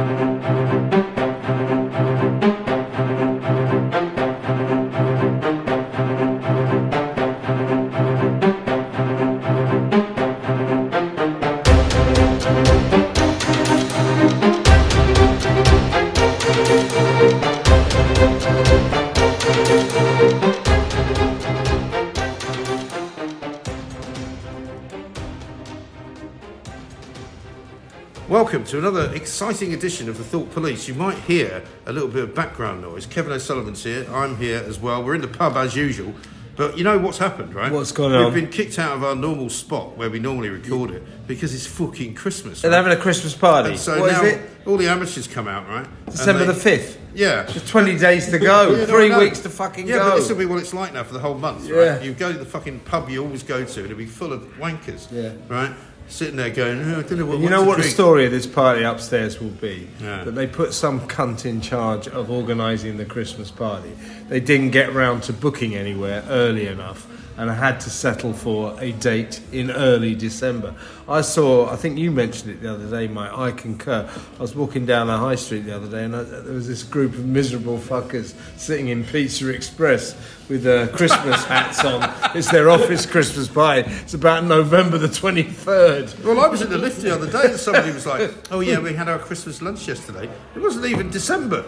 Thank you. Welcome to another exciting edition of the Thought Police. You might hear a little bit of background noise. Kevin O'Sullivan's here. I'm here as well. We're in the pub as usual. But you know what's happened, right? What's gone We've on? been kicked out of our normal spot where we normally record it because it's fucking Christmas. They're right? having a Christmas party. And so What is now it? all the amateurs come out, right? And December they- the 5th. Yeah. Just 20 days to go. Yeah, no, I Three know. weeks to fucking yeah, go. but this will be what it's like now for the whole month, Yeah. right? You go to the fucking pub you always go to, and it'll be full of wankers, Yeah. right? Sitting there going, oh, I don't know what. you know what the story of this party upstairs will be? Yeah. That they put some cunt in charge of organising the Christmas party. They didn't get round to booking anywhere early enough and I had to settle for a date in early December. I saw, I think you mentioned it the other day, Mike, I concur. I was walking down a high street the other day and I, there was this group of miserable fuckers sitting in Pizza Express with uh, Christmas hats on. It's their office Christmas party. It's about November the 23rd. Well, I was in the lift the other day, and somebody was like, "Oh yeah, we had our Christmas lunch yesterday. It wasn't even December."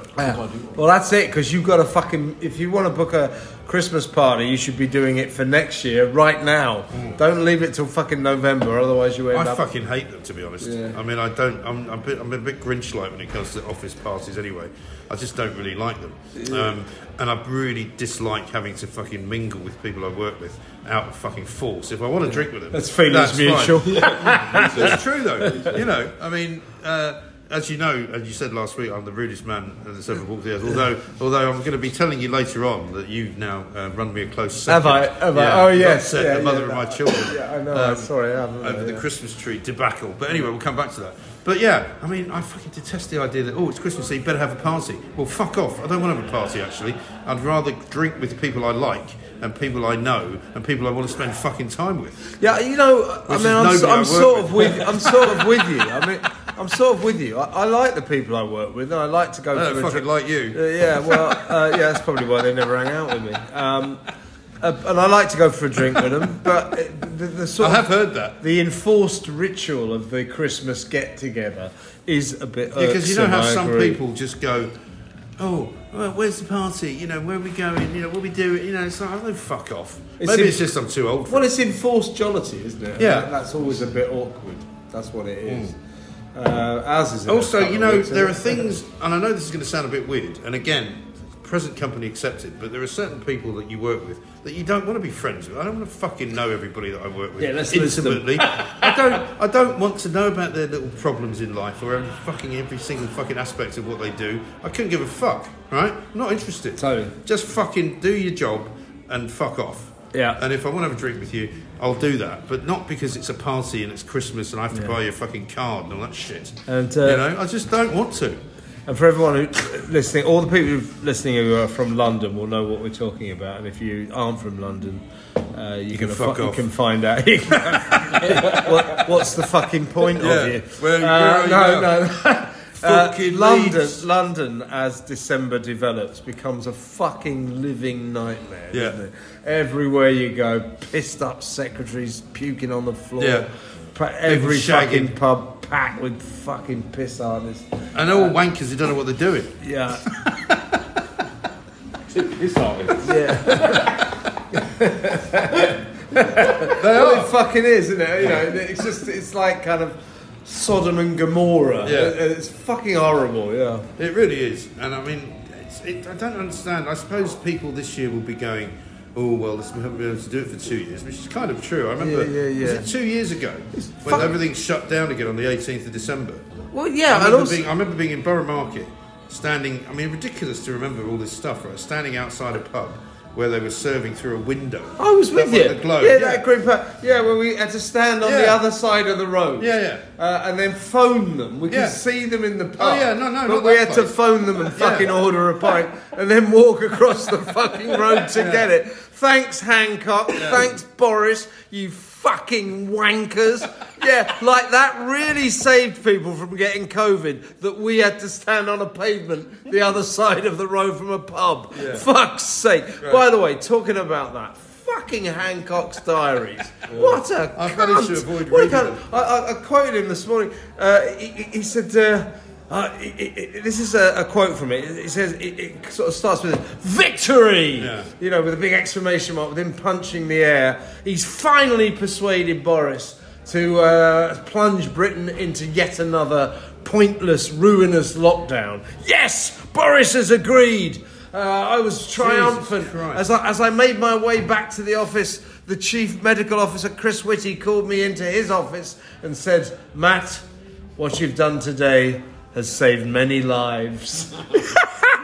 Well, that's it, because you've got to fucking. If you want to book a Christmas party, you should be doing it for next year, right now. Don't leave it till fucking November, otherwise you end I up. fucking hate them, to be honest. Yeah. I mean, I don't. I'm, I'm, a bit, I'm a bit Grinch-like when it comes to office parties. Anyway, I just don't really like them, um, and I really dislike having to fucking mingle with people I work with out of fucking force. If I want to drink with them, That's feelings that's mutual. it's true though. You know, I mean, uh, as you know, as you said last week, I'm the rudest man that's ever walked the earth. Although, although I'm going to be telling you later on that you've now uh, run me a close second. Have I? Have I? Oh, yes. Yeah, the mother yeah. of my children. Yeah, I know. sorry, I over the. Christmas tree debacle. But anyway, we'll come back to that. But yeah, I mean, I fucking detest the idea that oh, it's Christmas, so you better have a party. Well, fuck off. I don't want to have a party. Actually, I'd rather drink with people I like and people I know and people I want to spend fucking time with. Yeah, you know, I Which is mean, I'm, I I'm sort with. of with. I'm sort of with you. I mean, I'm sort of with you. I, I like the people I work with, and I like to go I don't a fucking drink. like you. Uh, yeah, well, uh, yeah, that's probably why they never hang out with me. Um, uh, and I like to go for a drink with them, but uh, the, the sort I of have heard that. the enforced ritual of the Christmas get together is a bit Because you know how some agree. people just go, oh, well, where's the party? You know, where are we going? You know, what are we doing? You know, it's like, oh, no, fuck off. It's Maybe in- it's just I'm too old for Well, it. it's enforced jollity, isn't it? Yeah. And that's always a bit awkward. That's what it is. Uh, ours is. Also, you know, weeks, there are things, and I know this is going to sound a bit weird, and again, present company accepted, but there are certain people that you work with that you don't want to be friends with. I don't want to fucking know everybody that I work with Yeah, let's intimately. I don't. I don't want to know about their little problems in life or every fucking every single fucking aspect of what they do. I couldn't give a fuck. Right? I'm not interested. Totally. Just fucking do your job and fuck off. Yeah. And if I want to have a drink with you, I'll do that. But not because it's a party and it's Christmas and I have to Yeah. buy you a fucking card and all that shit. And, uh, you know, I just don't want to. And for everyone who listening, all the people listening who are from London will know what we're talking about. And if you aren't from London, uh, you, can can fuck you off. can find out. what, what's the fucking point Yeah. of you? Where- where Uh, you no, now? no. Uh, London, Leeds. London, as December develops, becomes a fucking living nightmare. Yeah. Isn't it? Everywhere you go, pissed up secretaries puking on the floor. Yeah. Pa- Every shagging. fucking pub packed with fucking piss artists. And they're all wankers who don't know what they're doing. Yeah. Piss artists. Well, it fucking is, isn't it? You know, it's just it's like kind of Sodom and Gomorrah. Yeah. It- it's fucking horrible. Yeah. It really is. And I mean, it's, it, I don't understand. I suppose people this year will be going, oh, well, this, we haven't been able to do it for two years, which is kind of true. I remember, Yeah, yeah, was it two years ago when fuck- everything shut down again on the 18th of December? Well, I yeah, and remember, also being, I remember being in Borough Market, standing. I mean, ridiculous to remember all this stuff, right? Standing outside a pub where they were serving through a window. I was with That you. The globe. yeah, that group. uh, Yeah, where we had to stand on the other side of the road. Yeah, yeah. Uh, and then phone them. We Yeah. could see them in the pub. Oh, yeah, no, no, But not we that had to phone them and fucking Yeah. order a pint, and then walk across the fucking road to get it. Thanks, Hancock. Thanks, Boris. You fucking wankers. Yeah, like that really saved people from getting COVID. That we had to stand on a pavement the other side of the road from a pub. Fuck's sake. By the way, talking about that. Fucking Hancock's diaries. What a I've cunt. managed to avoid What reading I, I, I quoted him this morning. Uh, he, he- he said, uh, uh, it- it- "This is a, a quote from it. It says it, it sort of starts with victory, Yeah. you know, with a big exclamation mark, with him punching the air. He's finally persuaded Boris to uh, plunge Britain into yet another pointless, ruinous lockdown. Yes, Boris has agreed." Uh, I was triumphant as I, as I made my way back to the office. The chief medical officer, Chris Whitty, called me into his office and said, "Matt, what you've done today has saved many lives."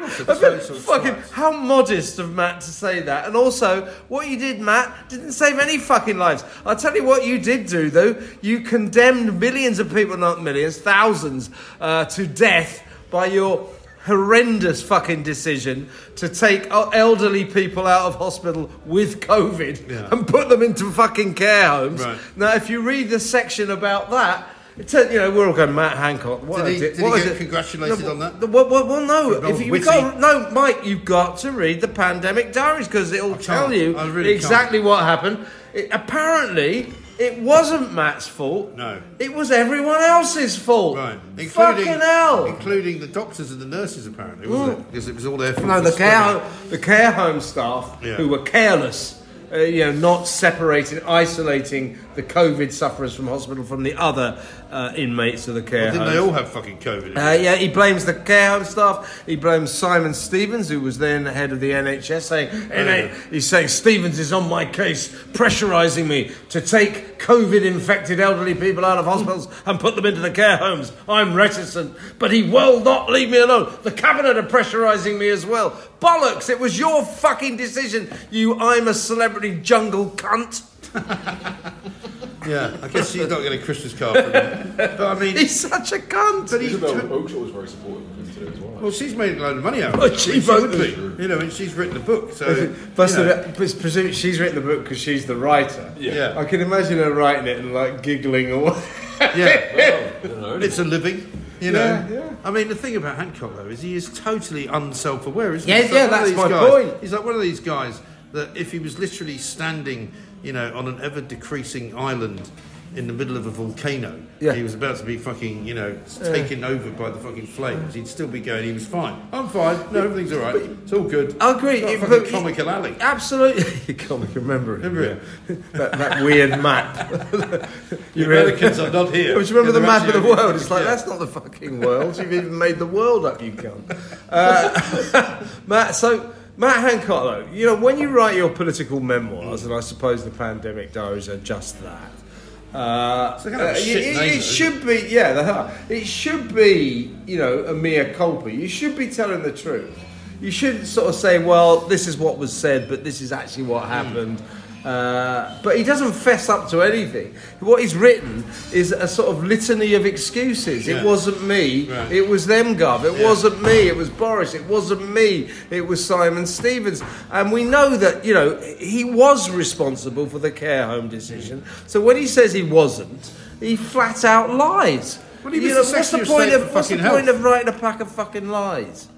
fucking how modest of Matt to say that. And also, what you did, Matt, didn't save any fucking lives. I'll tell you what you did do, though. You condemned millions of people, not millions, thousands, uh, to death by your horrendous fucking decision to take elderly people out of hospital with COVID Yeah. and put them into fucking care homes. Right. Now, if you read the section about that, you know, we're all going, Matt Hancock. What Did he- di- did he what is get it?" congratulated No, on that? Well, well, well no. If you got, no, Mike, you've got to read the pandemic diaries because it'll tell can't. you really exactly what happened. It, apparently, it wasn't Matt's fault. No. It was everyone else's fault. Right. Including, Fucking hell. Including the doctors and the nurses, apparently, wasn't it? Because it was all their fault. No, the care, home, the care home staff Yeah. who were careless, uh, you know, not separating, isolating the COVID sufferers from hospital from the other uh, inmates of the care. Didn't homes. they all have fucking COVID? Uh, yeah, he blames the care home staff. He blames Simon Stevens, who was then head of the NHS, saying, yeah. he's saying Stevens is on my case, pressurising me to take COVID-infected elderly people out of hospitals and put them into the care homes. I'm reticent, but he will not leave me alone. The cabinet are pressurising me as well. Bollocks! It was your fucking decision, you I'm a celebrity jungle cunt. yeah, I guess she's not getting a Christmas card from him. But I mean, He's such a cunt. but he, Isabel Oakeshott was very supportive of him today as well. well, she's made a load of money out of Oh, it. she I mean, wrote would it. be. You know, and she's written a book. So, But you know, presumably she's written the book because she's the writer. Yeah. I can imagine her writing it and like giggling away. yeah, I don't know. it's a living. You know, Yeah, yeah. I mean, the thing about Hancock though is he is totally unself-aware, isn't Yeah, he? He's yeah, like one of that's these my guys- point. He's like one of these guys that if he was literally standing, you know, on an ever-decreasing island in the middle of a volcano, Yeah. he was about to be fucking, you know, taken over by the fucking flames. He'd still be going. He was fine. I'm fine. No, everything's all right. It's all good. I agree. Not it- fucking Comical Ali. Absolutely. Comic, remember it. Remember it? Yeah. that, that weird map. You the Americans are not here. You remember the map of the world? It's like, Yeah. that's not the fucking world. You've even made the world up, you cunt. Uh, Matt, so, Matt Hancock, though, you know, when you write your political memoirs, and I suppose the pandemic diaries are just that, uh, kind of uh, it, it should be, yeah, they are. It should be, you know, a mea culpa. You should be telling the truth. You shouldn't sort of say, well, this is what was said, but this is actually what happened. Uh, but he doesn't fess up to anything. What he's written is a sort of litany of excuses. Yeah. It wasn't me. Right. It was them, Gov. It Yeah. wasn't me. It was Boris. It wasn't me. It was Simon Stevens. And we know that, you know, he was responsible for the care home decision. So when he says he wasn't, he flat out lies. Well, he You know, what's the point of what's the point of writing a pack of fucking lies?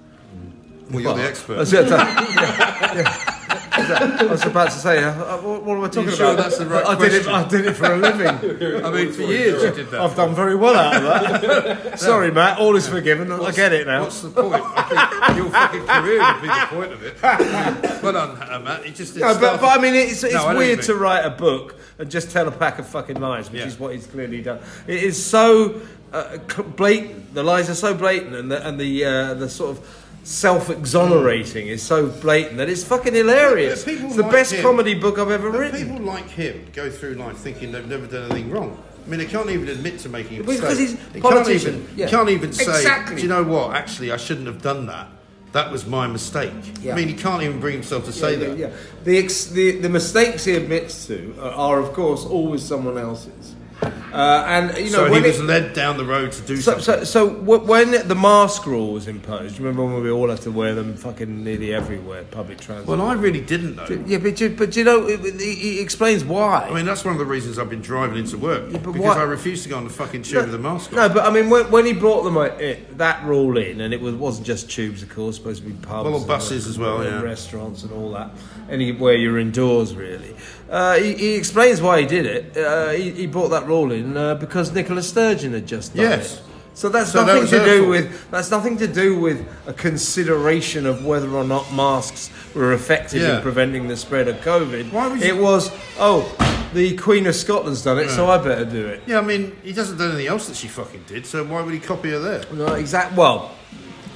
Well, you're the expert. That's it. yeah, yeah. I was about to say, uh, uh, what, what am I talking You sure about? that's the right I did it. question? I did it for a living. I mean, for years you did that. I've done very well out of that. Sorry, Matt. All is forgiven. I get it now. What's the point? I your fucking career would be the point of it. well done, uh, Matt. He just did No, but, but I mean, it's, it's No, weird to write a book and just tell a pack of fucking lies, which Yeah. is what he's clearly done. It is so uh, blatant. The lies are so blatant, and the and the uh, the sort of self-exonerating is so blatant that it's fucking hilarious. But people It's the like best him. comedy book I've ever But written. people like him go through life thinking they've never done anything wrong. I mean, he can't even admit to making a Because mistake. he's he can't even. yeah. He can't even say. Exactly. Do you know what? Actually, I shouldn't have done that. That was my mistake. Yeah. I mean, he can't even bring himself to say yeah, that. Yeah, The, ex- the the mistakes he admits to are, are of course, always someone else's. Uh, and you know so he was it- led down the road to do So, something. so, so w- when the mask rule was imposed, you remember when we all had to wear them fucking nearly everywhere, public transport? well, I really didn't know. yeah, but you, but you know, it, explains why. I mean, that's one of the reasons I've been driving into work but because why- I refuse to go on the fucking tube with a mask on. No, but I mean, when, when he brought them uh, it, that rule in, and it was, wasn't just tubes, of course, supposed to be pubs, Well, and, buses as well, and yeah. restaurants and all that, anywhere you're indoors, really. Uh, he, he explains why he did it. Uh, he, he brought that rule in uh, because Nicola Sturgeon had just done Yes. it. So that's So nothing was to do fault. with that's nothing to do with a consideration of whether or not masks were effective Yeah. in preventing the spread of COVID. Why it you- was oh, the Queen of Scotland's done it, so I better do it. Yeah, I mean, he doesn't do anything else that she fucking did, so why would he copy her there? No, exact. Well,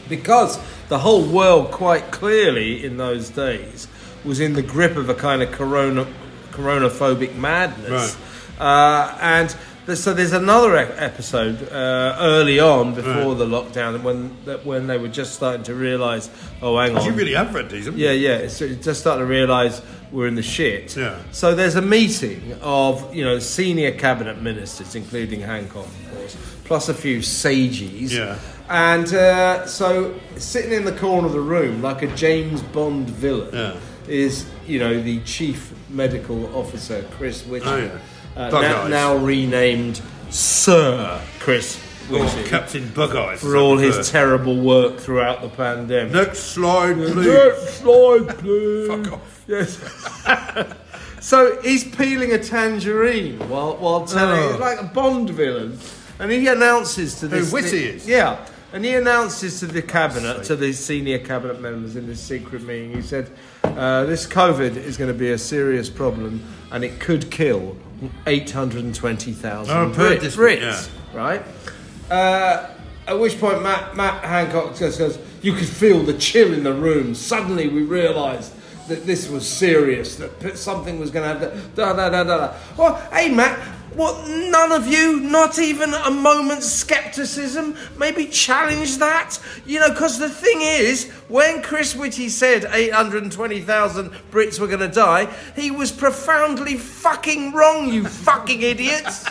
because the whole world quite clearly in those days was in the grip of a kind of corona coronaphobic madness, uh, and. So there's another e- episode uh, early on before Right. the lockdown when that when they were just starting to realise, oh, hang on, You really have read these, haven't yeah, you? yeah. It's it's just starting to realise we're in the shit. Yeah. So there's a meeting of you know senior cabinet ministers, including Hancock, of course, plus a few sages. Yeah. And uh, so sitting in the corner of the room, like a James Bond villain, Yeah. is you know the chief medical officer, Chris Whitty. Oh, yeah. Uh, Bug now, Eyes. now renamed Sir Chris Or Whitty. Captain Bug Eyes. for all his terrible work throughout the pandemic. Next slide, please. Next slide, please. Fuck off. Yes. so he's peeling a tangerine while while telling Oh. like a Bond villain, and he announces to Who this Whitty is? Yeah, and he announces to the cabinet, to the senior cabinet members in this secret meeting. He said, uh, "This COVID is going to be a serious problem, and it could kill eight hundred and twenty thousand Oh, I've heard this bit, Right. Uh, at which point, Matt, Matt Hancock just goes, You could feel the chill in the room. Suddenly, we realised that this was serious, that p- something was going to have to. Da, da, da, da, da. Well, hey, Matt, what, none of you, not even a moment's scepticism, maybe challenge that? You know, because the thing is, when Chris Whitty said 820,000 Brits were going to die, he was profoundly fucking wrong, you fucking idiots.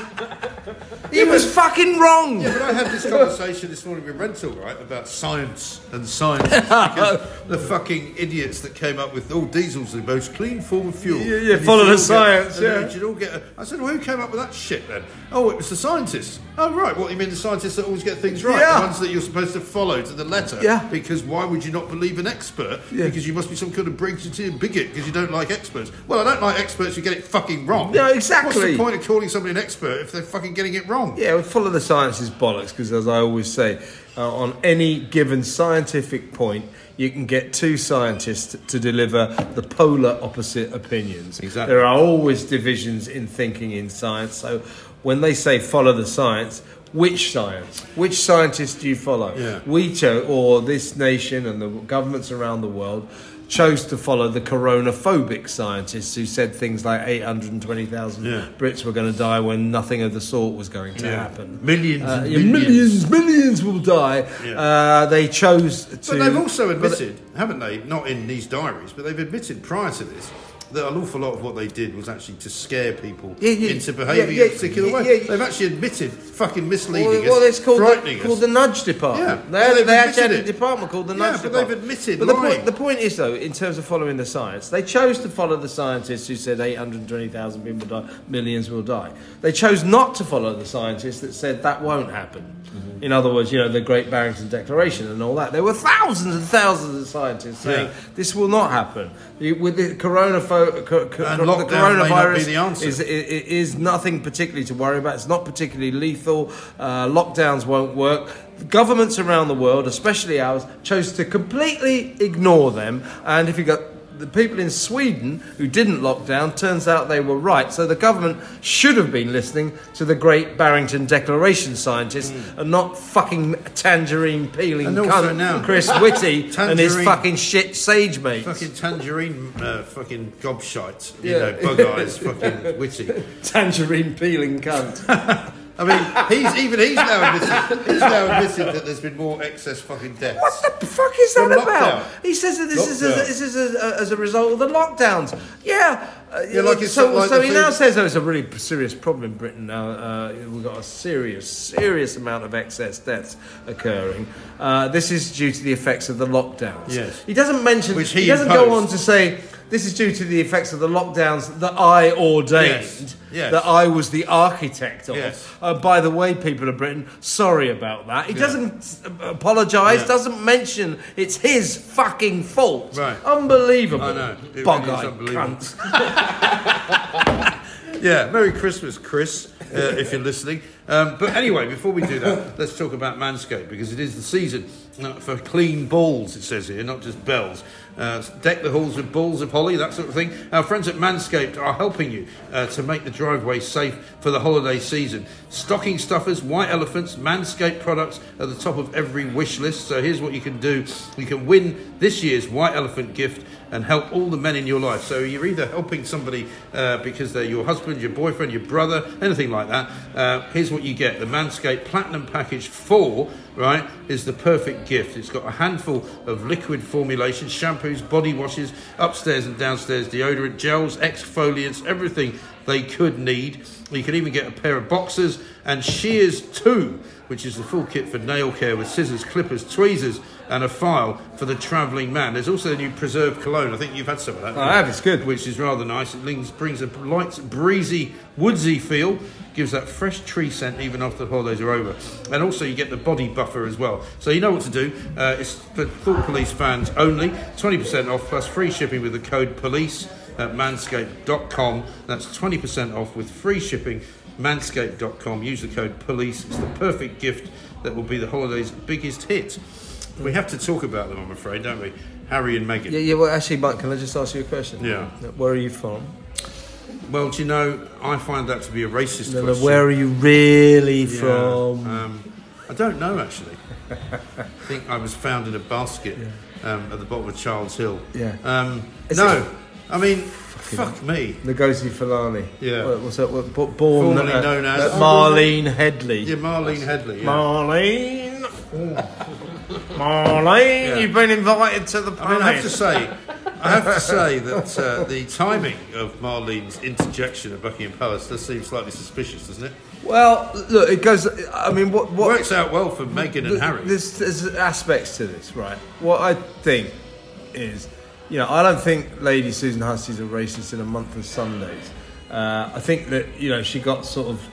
He was fucking wrong. Yeah, but I had this conversation this morning with Rental, right, about science and science. because the fucking idiots that came up with, oh, diesel's the most clean form of fuel. Yeah, yeah, follow the all get- science, and yeah. You should all get. A, I said, well, who came up with that shit then? Oh, it was the scientists. Oh, right. What you mean the scientists that always get things right? Yeah. The ones that you're supposed to follow to the letter. Yeah. Because why would you not believe an expert? Yeah. Because you must be some kind of Briggsitian bigot because you don't like experts. Well, I don't like experts who get it fucking wrong. Yeah, exactly. What's the point of calling somebody an expert if they're fucking getting it wrong? Yeah, well, follow the science is bollocks because, as I always say, uh, on any given scientific point, you can get two scientists to deliver the polar opposite opinions. Exactly. There are always divisions in thinking in science. So when they say follow the science, which science? Which scientists do you follow? Yeah. We or this nation and the governments around the world chose to follow the coronaphobic scientists who said things like 820,000 Yeah. Brits were going to die when nothing of the sort was going to Yeah. happen. Millions Uh, and millions. millions, millions will die. Yeah. Uh, they chose to. But they've also admitted, haven't they? Not in these diaries, but they've admitted prior to this that an awful lot of what they did was actually to scare people Yeah, yeah, into behaving yeah, in a particular way. They've actually admitted fucking misleading well, us, well, it's called, frightening the, us. called the nudge department. Yeah, they, well, they've actually had a department called the Yeah, nudge but they've admitted But the point, the point is, though, in terms of following the science, they chose to follow the scientists who said 820,000 people die, millions will die. They chose not to follow the scientists that said that won't happen. Mm-hmm. In other words, you know, the Great Barrington Declaration and all that. There were thousands and thousands of scientists saying Yeah. this will not happen. With the, coronapho- co- co- the lockdown may not coronavirus be the answer. is, i- i- is nothing particularly to worry about. It's not particularly lethal. Uh, lockdowns won't work. Governments around the world, especially ours, chose to completely ignore them. And if you got the people in Sweden who didn't lock down, turns out they were right. So the government should have been listening to the great Barrington Declaration scientists and not fucking tangerine peeling. And cunt now- Chris Whitty and his fucking shit sage mates. Fucking tangerine, uh, fucking gobshite, you Yeah. know, bug eyes, fucking Whitty. Tangerine peeling cunt. I mean, he's even he's now admitted, he's now admitted that there's been more excess fucking deaths. What the fuck is that about? lockdown. He says that this is, as, this is as, as a result of the lockdowns. Yeah. uh, Yeah, like so, like so he now food- says there's a really serious problem in Britain now. Uh, we've got a serious, serious amount of excess deaths occurring. Uh, this is due to the effects of the lockdowns. Yes. He doesn't mention. Which he doesn't go on to say this is due to the effects of the lockdowns that I ordained. Yes. Yes. That I was the architect of. Yes. Uh, by the way, people of Britain, sorry about that. He doesn't uh, apologise, Yeah. doesn't mention it's his fucking fault. Right. Unbelievable. I know. It really Bug-eyed unbelievable. Yeah, Merry Christmas, Chris, uh, if you're listening. Um, but anyway, before we do that, let's talk about Manscaped because it is the season uh, for clean balls, it says here, not just bells. Uh, deck the halls with balls of holly, that sort of thing. Our friends at Manscaped are helping you uh, to make the driveway safe for the holiday season. Stocking stuffers, white elephants, Manscaped products at the top of every wish list. So here's what you can do you can win this year's white elephant gift and help all the men in your life. So you're either helping somebody uh, because they're your husband, your boyfriend, your brother, anything like that. Uh, here's what you get: the Manscaped Platinum Package Four. Right, is the perfect gift. It's got a handful of liquid formulations, shampoos, body washes, upstairs and downstairs deodorant, gels, exfoliants, everything they could need. You can even get a pair of boxers and shears too, which is the full kit for nail care with scissors, clippers, tweezers, and a file for the travelling man. There's also a new preserved cologne. I think you've had some of that. I have, it's good. Which is rather nice. It brings, brings a light, breezy, woodsy feel. Gives that fresh tree scent even after the holidays are over. And also you get the body buffer as well. So you know what to do. Uh, it's for Thought Police fans only. 20% off plus free shipping with the code POLICE at manscaped.com. That's 20% off with free shipping. Manscaped.com. Use the code POLICE. It's the perfect gift that will be the holiday's biggest hit. We have to talk about them, I'm afraid, don't we? Harry and Meghan. Yeah, yeah, well, actually, Mike, can I just ask you a question? Yeah. Where are you from? Well, do you know, I find that to be a racist No, no, question. where are you really Yeah, from? Um, I don't know, actually. I think I was found in a basket um, at the bottom of Charles Hill. Yeah. Um, no, it- I mean, fuck me. Ngozi Fulani. Yeah. What, what's that? What, born Formerly uh, known as- uh, Marlene Headley. Yeah, Marlene Headley. Yeah. Marlene. Marlene, Yeah. you've been invited to the I mean, I have to say, I have to say that uh, the timing of Marlene's interjection at Buckingham Palace does seem slightly suspicious, doesn't it? Well, look, it goes. I mean, what what Works out well for Meghan and Harry. There's, there's aspects to this, right? What I think is, you know, I don't think Lady Susan Hussey's a racist in a month of Sundays. Uh, I think that you know she got sort of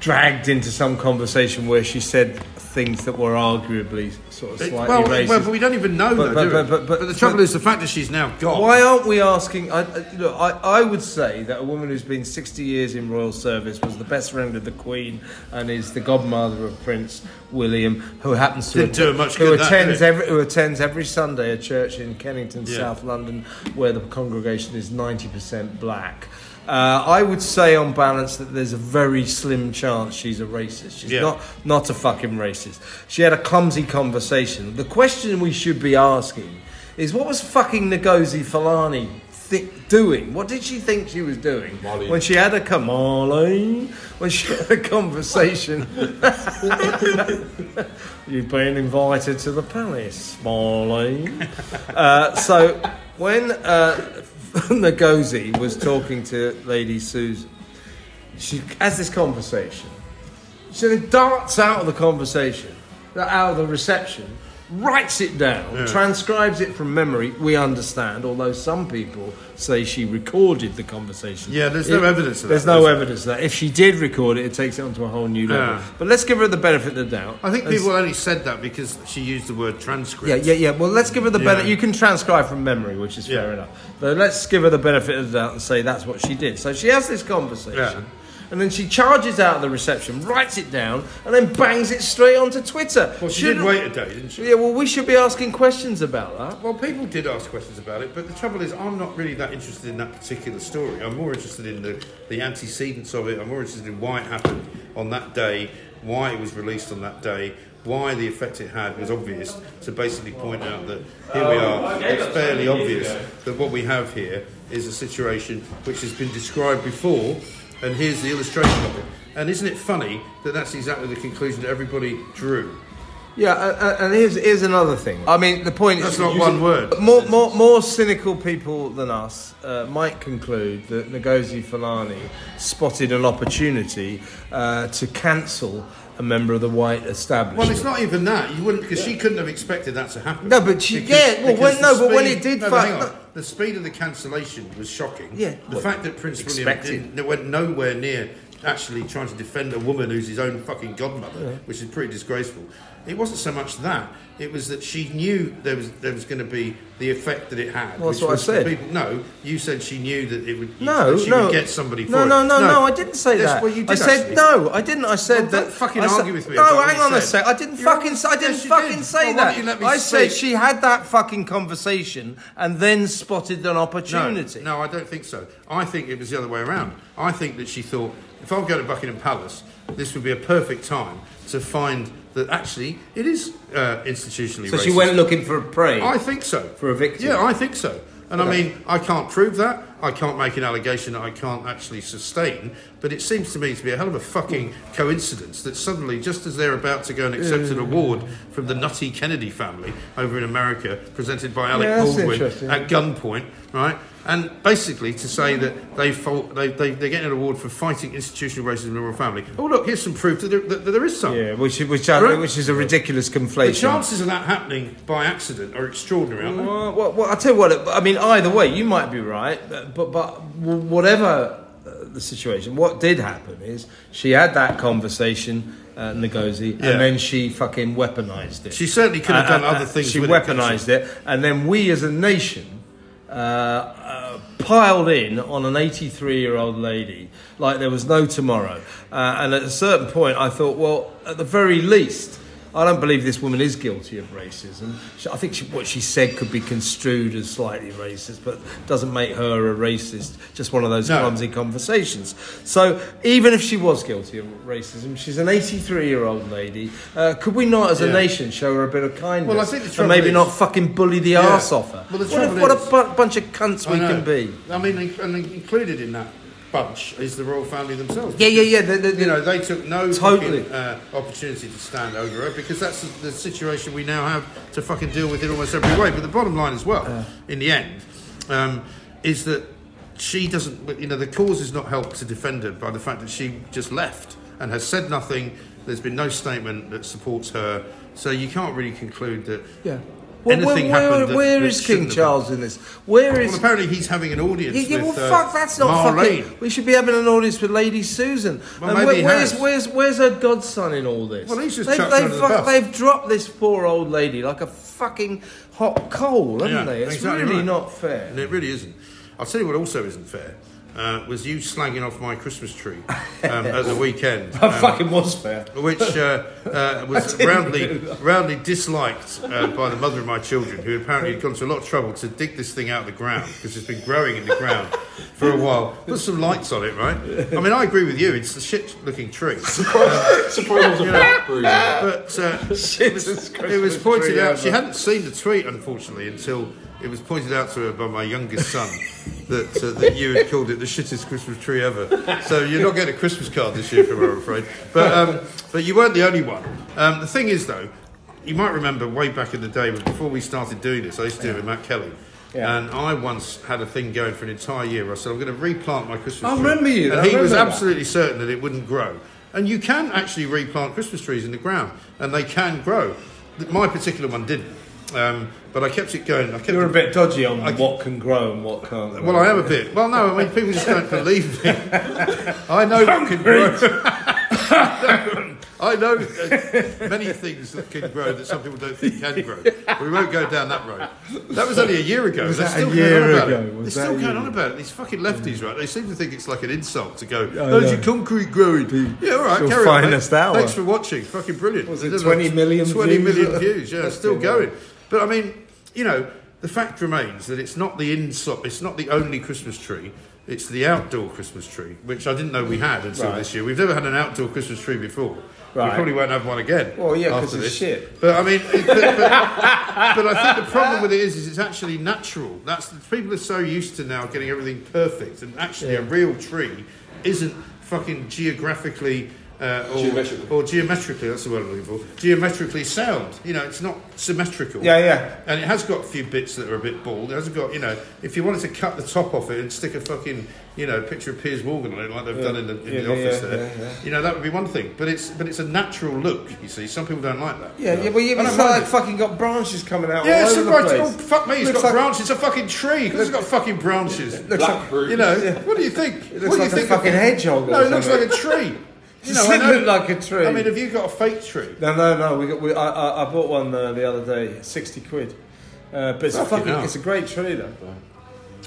dragged into some conversation where she said things that were arguably sort of slightly well, racist. well, but we don't even know, But- though, but- but- but- the trouble is the fact that she's now gone. Why aren't we asking? I, look, I, I would say that a woman who's been 60 years in royal service was the best friend of the Queen and is the godmother of Prince William, who happens to Didn't do much who that, attends did every who attends every Sunday a church in Kennington, Yeah. South London, where the congregation is 90% black. Uh, I would say, on balance, that there's a very slim chance she's a racist. She's Yeah. not not a fucking racist. She had a clumsy conversation. The question we should be asking is, what was fucking Ngozi Fulani thi- doing? What did she think she was doing Marlene. when she had a Marlene when she had a conversation? You've been invited to the palace, Marlene. Uh, so when uh, Ngozi was talking to Lady Susan, she has this conversation. She then darts out of the conversation, out of the reception, writes it down, transcribes it from memory. We understand, although some people say she recorded the conversation. Yeah, there's no evidence of that, There's no evidence of that. If she did record it, it takes it onto a whole new level. Yeah. But let's give her the benefit of the doubt. I think people only said that because she used the word transcript. yeah, yeah, yeah. Well, let's give her the Yeah. benefit. You can transcribe from memory, which is fair enough. But let's give her the benefit of the doubt and say that's what she did. So she has this conversation. And then she charges out of the reception, writes it down, and then bangs it straight onto Twitter. Well, she Shouldn't- did wait a day, didn't she? Yeah, well, we should be asking questions about that. Well, people did ask questions about it, but the trouble is, I'm not really that interested in that particular story. I'm more interested in the, the antecedents of it. I'm more interested in why it happened on that day, why it was released on that day, why the effect it had was obvious. To basically point out that here we are, it's fairly obvious that what we have here is a situation which has been described before, and here's the illustration of it. And isn't it funny that that's exactly the conclusion that everybody drew? Yeah, uh, uh, and here's here's another thing. I mean, the point That's is not one word. More, more, more cynical people than us uh, might conclude that Ngozi Fulani spotted an opportunity uh, to cancel a member of the white establishment. Well, it's not even that. You wouldn't, because she couldn't have expected that to happen. No, but she- Because- yeah, well, when- no, the but when it did no, fa- but hang on. The speed of the cancellation was shocking. Yeah, the well, fact that Prince William expected. didn't, went nowhere near actually trying to defend a woman who's his own fucking godmother, which is pretty disgraceful. It wasn't so much that; it was that she knew there was there was going to be the effect that it had. Well, that's which what I said. People, no, you said she knew that it would. No, that she no. would get somebody for no, it. no, no, no, I didn't say That's that. what you did I said actually. no. I didn't. I said Well, that. fucking I said- argue with me No, hang on a sec. I didn't You're fucking. always- I didn't yes, fucking did. say Well, that. don't you let me I said she had that fucking conversation and then spotted an opportunity. No, no, I don't think so. I think it was the other way around. I think that she thought, if I go to Buckingham Palace, this would be a perfect time to find that actually it is uh, institutionally So racist. she went looking for a prey. I think so. For a victim? Yeah, I think so. And I mean, I can't prove that. I can't make an allegation that I can't actually sustain. But it seems to me to be a hell of a fucking coincidence that suddenly, just as they're about to go and accept an award from the Nutty Kennedy family over in America, presented by Alec Yeah, Baldwin at gunpoint, right? And basically to say that they fought, they, they, they're getting an award for fighting institutional racism in the royal family. Oh, look, here's some proof that there, that, there is some. Yeah, which which, Right. which is a ridiculous conflation. The chances of that happening by accident are extraordinary, aren't they? Well, well, well, I'll tell you what. I mean, either way, you might be right, but but, but whatever uh, the situation, what did happen is she had that conversation, uh, Ngozi, Yeah. and then she fucking weaponized it. She certainly could have Uh, done uh, other things She with it, weaponized it, and then we as a nation uh, piled in on an 83 year old lady like there was no tomorrow. Uh, and at a certain point, I thought, well, at the very least, I don't believe this woman is guilty of racism. She, I think she, what she said could be construed as slightly racist, but doesn't make her a racist. Just one of those No. clumsy conversations. So even if she was guilty of racism, she's an 83 year old lady. Uh, could we not, as a nation, show her a bit of kindness? Well, I think the and maybe is- not fucking bully the arse off her. Well, the what a, trouble what a bu- bunch of cunts we know. can be. I mean, and included in that bunch is the royal family themselves. Yeah, yeah, yeah. The, the, You know, they took no Totally. fucking, uh, opportunity to stand over her because that's the, the situation we now have to fucking deal with in almost every way. But the bottom line as well, in the end, um, is that she doesn't, you know, the cause is not helped to defend her by the fact that she just left and has said nothing. There's been no statement that supports her. So you can't really conclude that yeah. Well, anything where, happened. where that is King Charles in this? Where is Well, apparently he's having an audience Yeah, yeah, well, with uh, fuck, that's not Marlene. fucking. We should be having an audience with Lady Susan. Well, and where- he where's, where's, where's her godson in all this? Well, he's just they've, they've, the fuck- bus. they've dropped this poor old lady like a fucking hot coal, haven't Yeah, they? It's exactly really right. not fair. And it really isn't. I'll tell you what also isn't fair. Uh, was you slagging off my Christmas tree um, at the weekend, um, fucking was fair. which uh, uh, was roundly, roundly disliked uh, by the mother of my children, who apparently had gone to a lot of trouble to dig this thing out of the ground because it's been growing in the ground for a while. Put some lights on it, right? I mean, I agree with you. It's a shit-looking tree. Surprise it was a. But uh, it, was, it was pointed out. She hadn't seen the tweet, unfortunately, until it was pointed out to her by my youngest son that uh, that you had called it the shittest Christmas tree ever. So you're not getting a Christmas card this year from her, I'm afraid. But um, but you weren't the only one. Um, the thing is, though, you might remember way back in the day before we started doing this. I used to do it with Matt Kelly. Yeah. And I once had a thing going for an entire year. I said, I'm going to replant my Christmas I tree. remember you, And I he was remember that. absolutely certain that it wouldn't grow. And you can actually replant Christmas trees in the ground, and they can grow. My particular one didn't. Um, but I kept it going. I kept You're a bit dodgy on I- what can grow and what can't. Grow. Well, I am a bit. Well, no, I mean, people just don't believe me. I know what can grow. I know uh, many things that can grow that some people don't think can grow. But we won't go down that road. That was only a year ago. Was They're that a still going year on about ago? They're still going on about it. These fucking lefties, right? They seem to think it's like an insult to go, "Those are concrete growing." Yeah, all right, Your carry on. finest hour. Thanks for watching. Fucking brilliant. Was it There's 20 like million 20 views? million views. Yeah, still going. But I mean, you know, the fact remains that it's not the insult. It's not the only Christmas tree. It's the outdoor Christmas tree, which I didn't know we had until Right. this year. We've never had an outdoor Christmas tree before. We probably won't have one again. Well, yeah, 'cause after it's shit. But I mean, but, but, but I think the problem with it is, is it's actually natural. That's people are so used to now getting everything perfect, and actually a real tree isn't fucking geographically. Uh, or, Geometrically. or geometrically, that's the word I'm looking for. Geometrically sound. You know, it's not symmetrical. Yeah, yeah. And it has got a few bits that are a bit bald. It hasn't got, you know, if you wanted to cut the top off it and stick a fucking, you know, picture of Piers Morgan on it like they've done in the, in Yeah, the office yeah, there, yeah, yeah. you know, that would be one thing. But it's but it's a natural look. You see, some people don't like that. Yeah, yeah, well, yeah, but it's don't like it. fucking got branches coming out Yeah, it's a right. the Oh, fuck me, it's got like- branches. It's a fucking tree because it's got fucking branches. Looks like, Blackberry. You know, what do you think? looks what do like you a think fucking of- hedgehog No, it looks like a tree. You know, I know- look like a tree? I mean, have you got a fake tree? No, no, no. We got. We, I, I, I bought one uh, the other day, sixty quid. Uh, but it's a Fucking fucking. hell. It's a great tree though.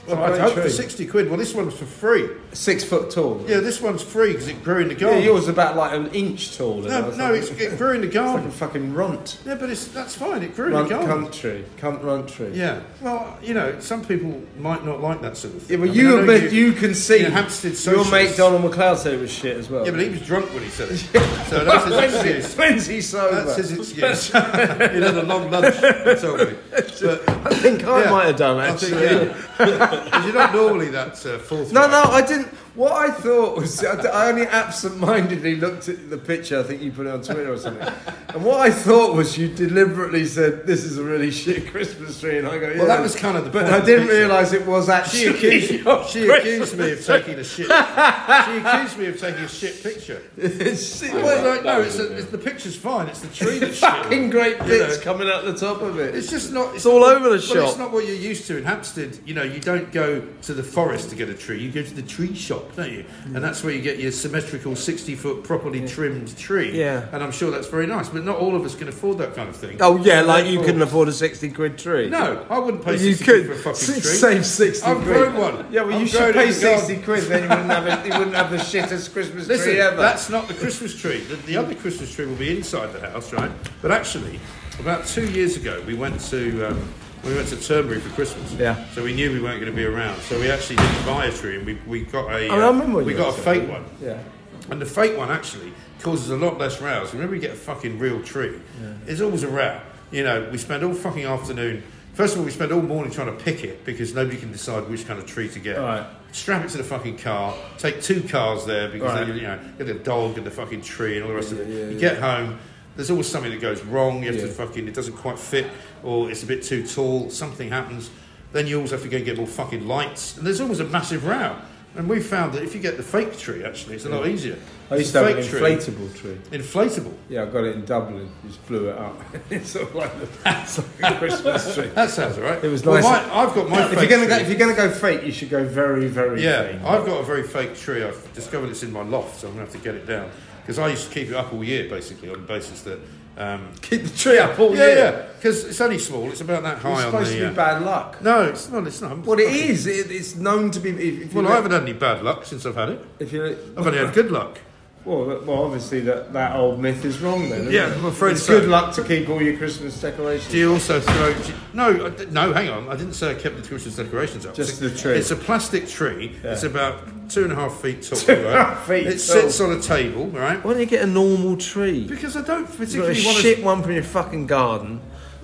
Well, I'd great hope for sixty quid. Well, this one's for free. Six foot tall. Yeah, this one's free because it grew in the garden. Yeah, yours is about like an inch tall. no, no, like, it's, it grew in the it's like garden. a fucking runt. Yeah, but it's that's fine. It grew in the garden. country, cunt runt tree. Yeah. Well, you know, some people might not like that sort of Yeah, thing. but I mean, you, know admit, you, can see. you know, Hampstead your mate Donald McLeod said it was shit as well. Yeah, but he was drunk when he said it. So that's his When's he- excuse. When's he sober? That's his excuse. he had a long lunch. He told me. But, I think I yeah, might have done I actually. think, yeah. 'Cause you're not normally that uh, forthright. No, no, I didn't. What I thought was, I only absent-mindedly looked at the picture. I think you put it on Twitter or something. And what I thought was, you deliberately said, "This is a really shit Christmas tree," and I go, "Yeah." Well, that was kind of the But I didn't realise it was She accused, she accused me of taking a shit. She accused me of taking a shit picture. It's Well, like, no, it's, a, it's the picture's fine. It's the tree that's shit. fucking great You bits know. coming out the top of it. It's just not. It's, all not- over the shop. It's not what you're used to in Hampstead. You know, you don't go to the forest to get a tree. You go to the tree shop, don't you? And that's where you get your symmetrical, sixty-foot, properly trimmed tree. Yeah. And I'm sure that's very nice. But not all of us can afford that kind of thing. Oh yeah, like you couldn't afford a sixty quid tree. No, I wouldn't pay. you 60 could for a fucking tree. save sixty I've quid. grown one. Yeah, well, you I've should pay in the garden. sixty quid, then you wouldn't have it. You wouldn't have the shittest Christmas Listen, tree ever. that's not the Christmas tree. The, the other Christmas tree will be inside the house, right? But actually, about two years ago, we went to um, we went to Turnberry for Christmas. Yeah. So we knew we weren't going to be around. So we actually didn't buy a tree, and we, we got a. Oh, uh, remember when we got a fake one. Yeah. And the fake one actually causes a lot less rows. Whenever you get a fucking real tree, It's always a row. You know, we spend all fucking afternoon. First of all, we spend all morning trying to pick it because nobody can decide which kind of tree to get. Right. Strap it to the fucking car. Take two cars there because Right. then, you know, get the dog and the fucking tree and all the rest of it. you get home. There's always something that goes wrong. You have to fucking. It doesn't quite fit, or it's a bit too tall. Something happens. Then you always have to go and get more fucking lights, and there's always a massive row. And we found that if you get the fake tree, actually, it's a lot easier. I used to have an fake tree- inflatable tree. Inflatable. Yeah, I got it in Dublin. Just blew it up. it's sort of like, the, it's like a Christmas tree. That sounds alright. It was well, nice. My, I've got my If fake you're gonna go, if you're gonna go fake, you should go very, very yeah, fake. I've got a very fake tree. I've discovered it's in my loft, so I'm gonna have to get it down because I used to keep it up all year, basically, on the basis that. Um, Keep the tree up all yeah, year. yeah, because it's only small. It's about that high It's supposed the. to uh, be bad luck. No, it's not. It's not. Well, it is. It, it's known to be. If, if you Well, I haven't had any bad luck since I've had it. If you, I've only had good luck. Well, well, obviously that, that old myth is wrong then. isn't Yeah, it? I'm afraid it's so. good luck to keep all your Christmas decorations. Do you also throw? you- no, I no. Hang on. I didn't say I kept the Christmas decorations up. Just It's- the tree. It's a plastic tree. It's about two and a half feet tall. Two and a right? half feet It tall. sits on a table, right? Why don't you get a normal tree? Because I don't You've got a particularly want shit to. one from your fucking garden,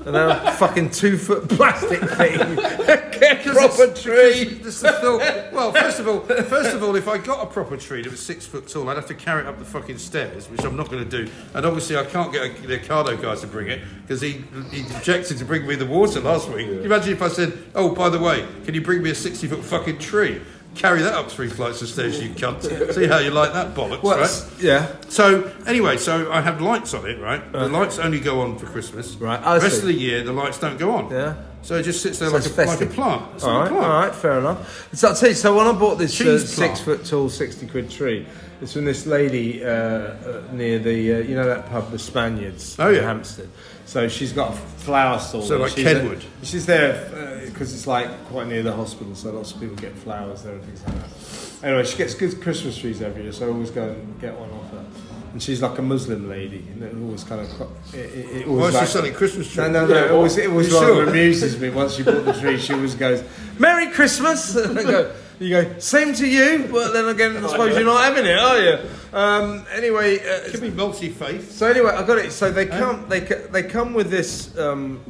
and then a fucking two foot plastic thing. get a proper tree. This is the thought. Well, first of all, first of all, if I got a proper tree that was six foot tall, I'd have to carry it up the fucking stairs, which I'm not going to do. And obviously, I can't get a, the Ocado guy to bring it because he he objected to bring me the water last week. You imagine if I said, "Oh, by the way, can you bring me a sixty foot fucking tree?" Carry that up three flights of stairs, you cunt. See how you like that bollocks, Well, right? yeah. So anyway, so I have lights on it, right? The uh. lights only go on for Christmas. Right, I the rest see. of the year, the lights don't go on. Yeah. So it just sits there So like, a, like a plant. It's All like right, a plant. all right, fair enough. So I'll tell you. So when I bought this uh, six foot tall, sixty quid tree, it's from this lady uh, uh, near the uh, you know that pub, the Spaniards, Oh, in yeah. Hampstead. So she's got a flower stall. So like she's Kenwood. there- she's there because it's like quite near the hospital, so lots of people get flowers there and things like that. Anyway, she gets good Christmas trees every year, so I always go and get one off. And she's like a Muslim lady, and it always kind of it, it, it Why always is she like, selling Christmas trees? no, no, no. It always, it always You rather sure? amuses me. Once you bought the tree, she always goes, "Merry Christmas." And I go, "You go, same to you." But then again, I suppose you're not having it, are you? Um, anyway, uh, Could be multi-faith. so anyway, I got it. So they come, they they come with this um,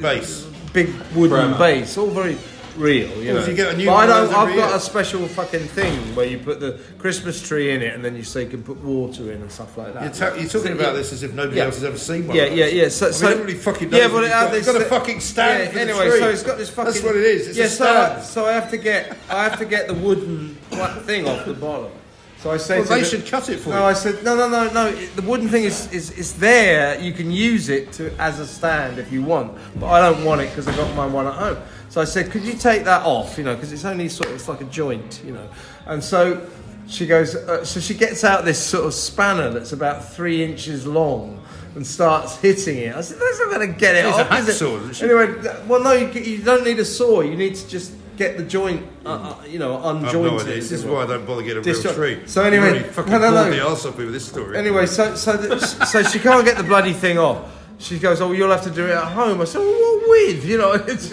Base. big wooden Bremer. base, all very real. You Well, know. if you get a new but I one of don't. I've got a special fucking thing where you put the Christmas tree in it, and then you say you can put water in and stuff like that. You're, ta- you're talking about this as if nobody Yeah. else has ever seen one. Yeah, yeah, yeah. So, I mean, so fucking knows yeah, but it had got- got a fucking stand Yeah, anyway, so it's got this fucking. That's what it is. It's yeah, a so I, stand. so I have to get I have to get the wooden thing off the bottom. So I say Well, they the- should cut it for no, you. I said no, no, no, no. The wooden thing is is is there. You can use it to as a stand if you want, but I don't want it because I've got my one at home. So I said, could you take that off? You know, because it's only sort of it's like a joint, you know. And so she goes, uh, so she gets out this sort of spanner that's about three inches long. And starts hitting it. I said, "That's not going to get it a off." it?" hacksaw, isn't? Anyway, well, no, you, you don't need a saw. You need to just get the joint, uh, uh, you know, unjointed. no. This is why I don't bother getting a real tree. So anyway- really fucking no, no, no. the arse off me with this story. Anyway, so so the, so she can't get the bloody thing off. She goes, "Oh, you'll have to do it at home." I said, well, "What with?" You know. It's,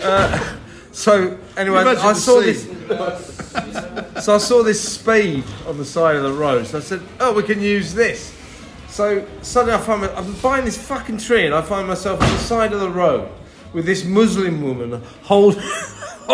uh, so anyway, I saw this. So I saw this spade on the side of the road. So I said, "Oh, we can use this." So suddenly I find I'm buying this fucking tree, and I find myself on the side of the road with this Muslim woman hold,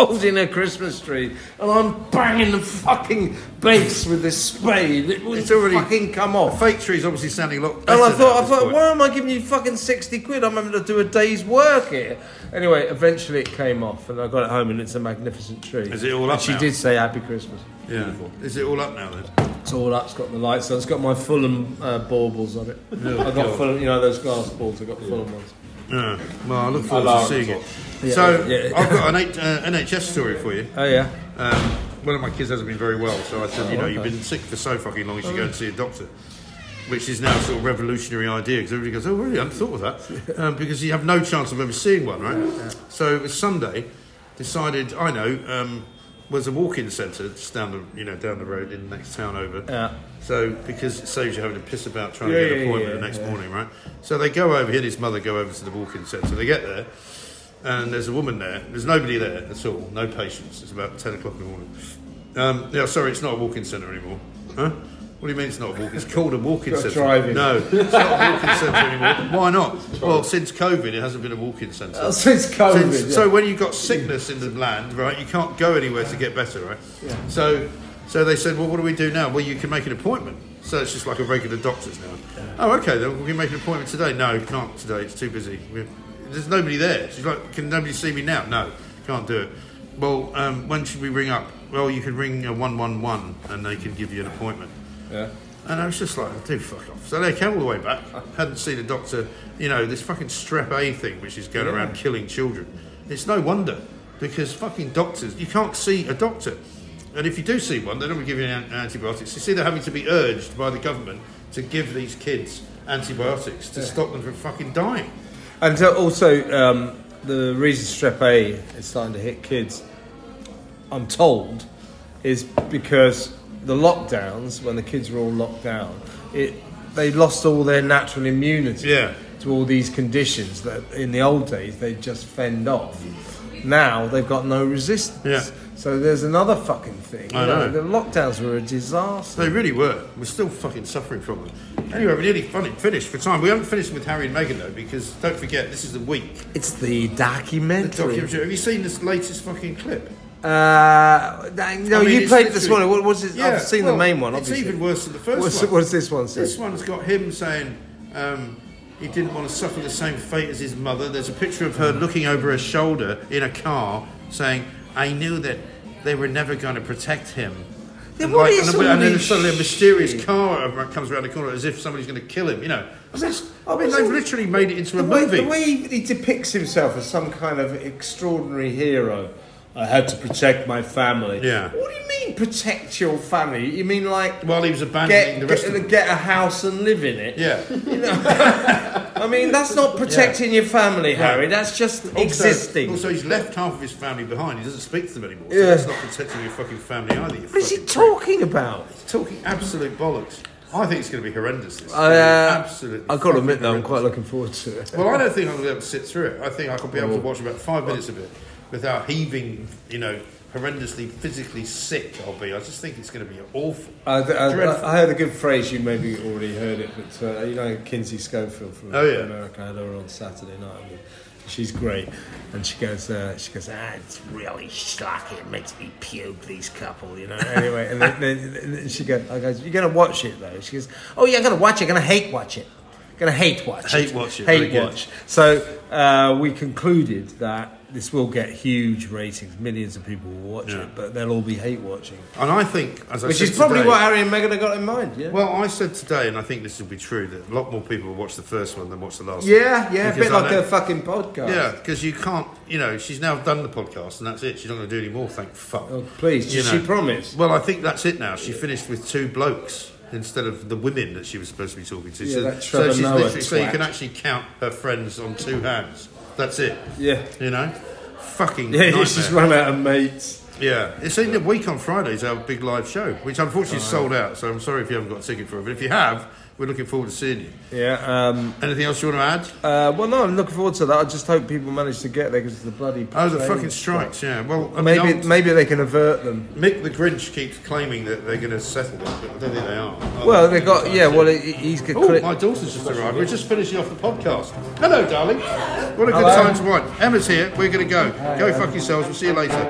holding a Christmas tree, and I'm banging the fucking base with this spade. It was It's already- fucking come off. Fake tree's obviously sounding a lot. And I thought, I thought, point. why am I giving you fucking 60 quid? I'm having to do a day's work here. Anyway, eventually it came off and I got it home and it's a magnificent tree. Is it all And up she now? did say Happy Christmas. Yeah. Is it all up now then? It's all up, it's got the lights on, it's got my Fulham uh, baubles on it. I've got Fulham, you know those glass balls, I've got Fulham ones. Yeah. Well, I look forward to seeing it. so yeah. I've got an eight, uh, NHS story for you. Oh yeah? Um, one of my kids hasn't been very well, so I said, you know, okay. you've been sick for so fucking long, you should go and see a doctor. Which is now a sort of revolutionary idea because everybody goes, oh, really? I hadn't thought of that. Um, because you have no chance of ever seeing one, right? So it was Sunday, decided, I know, um, was a walk-in centre down the, you know, down the road in the next town over. Yeah. So because it saves you having to piss about trying Yeah, to get an appointment yeah, the next morning, right? So they go over. He and his mother go over to the walk-in centre. They get there, and there's a woman there. There's nobody there at all. No patients. It's about ten o'clock in the morning. Um, yeah, sorry, it's not a walk-in centre anymore. Huh? What do you mean it's not a walk? It's called a walk-in Got a centre. drive-in. No, it's not a walk-in centre anymore. Why not? Well, since COVID, it hasn't been a walk-in centre. Oh, since COVID. Since- yeah. So when you've got sickness in the land, right, you can't go anywhere to get better, right? Yeah. So, so they said, well, what do we do now? Well, you can make an appointment. So it's just like a regular doctor's now. Oh, okay, then we can make an appointment today. No, can't today. It's too busy. We there's nobody there. She's like, can nobody see me now? No, can't do it. Well, um, when should we ring up? Well, you can ring a one one one, and they can give you an appointment. Yeah. And I was just like, do fuck off. So they came all the way back. Hadn't seen a doctor. You know, this fucking strep A thing, which is going around killing children. It's no wonder because fucking doctors, you can't see a doctor. And if you do see one, they don't give you an- antibiotics. You see, they're having to be urged by the government to give these kids antibiotics to stop them from fucking dying. And also, um, the reason strep A is starting to hit kids, I'm told, is because the lockdowns, when the kids were all locked down, it they lost all their natural immunity Yeah. to all these conditions that in the old days they just fend off. Now they've got no resistance. Yeah. So there's another fucking thing. I know. The lockdowns were a disaster. They really were. We're still fucking suffering from them. Anyway, we're nearly funny, finished for time. We haven't finished with Harry and Meghan though, because don't forget this is the week. It's the The documentary. documentary. Have you seen this latest fucking clip? Uh, no, I mean, you played this one. What was it? I've seen well, the main one. It's even worse than the first What's, one. what's this one say? This one's got him saying um, he didn't want to suffer the same fate as his mother. There's a picture of her looking over her shoulder in a car saying, I knew that they were never going to protect him. And, what like, and, and then suddenly a mysterious shit? car comes around the corner as if somebody's going to kill him. You know, I mean, I mean they've literally made it into a way, movie. The way he depicts himself as some kind of extraordinary hero. I had to protect my family. Yeah. What do you mean protect your family? You mean like While he was abandoning get, the rest get, of them. get a house and live in it? Yeah. You know? I mean that's not protecting your family, Harry. That's just Also- existing. Also, he's left half of his family behind. He doesn't speak to them anymore. So Yeah. that's not protecting your fucking family either. You what is he fucking prick. talking about? Talking absolute bollocks. I think it's going to be horrendous. This. I, uh, absolutely. I've got to admit though, I'm quite looking forward to it. Well, I don't think I'm going to be able to sit through it. I think I could be able to watch about five minutes of it without heaving, you know, horrendously physically sick I'll be. I just think it's going to be awful. I, I. I heard a good phrase. You maybe already heard it, but uh, you know Kinsey Schofield from Oh, yeah. America. I had her on Saturday night. And she's great, and she goes, uh, she goes, ah, it's really schlocky. It makes me puke. These couple, you know. Anyway, and then, then, then she goes, I goes, you're gonna watch it though. She goes, oh yeah, I'm gonna watch it. I'm gonna hate watch it. Gonna hate watch Hate it. watch it, Hate good. watch. So uh, we concluded that this will get huge ratings. Millions of people will watch Yeah. it, but they'll all be hate watching. And I think, as I Which is probably today- what Harry and Meghan have got in mind, yeah? Well, I said today, and I think this will be true, that a lot more people will watch the first one than watch the last one. yeah, yeah, a bit I like a fucking podcast. Yeah, because you can't, you know, she's now done the podcast and that's it. She's not going to do any more, thank fuck. Oh, please, You know. she promise? Well, I think that's it now. She finished with two blokes instead of the women that she was supposed to be talking to. Yeah, so, so she's Noah literally, so you can actually count her friends on two hands. That's it. Yeah. You know? Fucking Yeah, nightmare. just run out of mates. Yeah, it's in the week on Fridays, our big live show, which unfortunately Oh, is sold out. So I'm sorry if you haven't got a ticket for it, but if you have, we're looking forward to seeing you. Yeah. Um, Anything else you want to add? uh, well, no, I'm looking forward to that. I just hope people manage to get there because it's the bloody. Oh, the fucking strikes. Yeah. Well, I Maybe, I'll- maybe they can avert them. Mick the Grinch keeps claiming that they're going to settle it, but I don't think they are. Well, they got yeah. Well, he- he's got. Oh, my daughter's just arrived. We're just finishing off the podcast. Hello, darling. What a good Hello. time to wine. Emma's here. We're going to go. Go fuck yourselves. We'll see you later.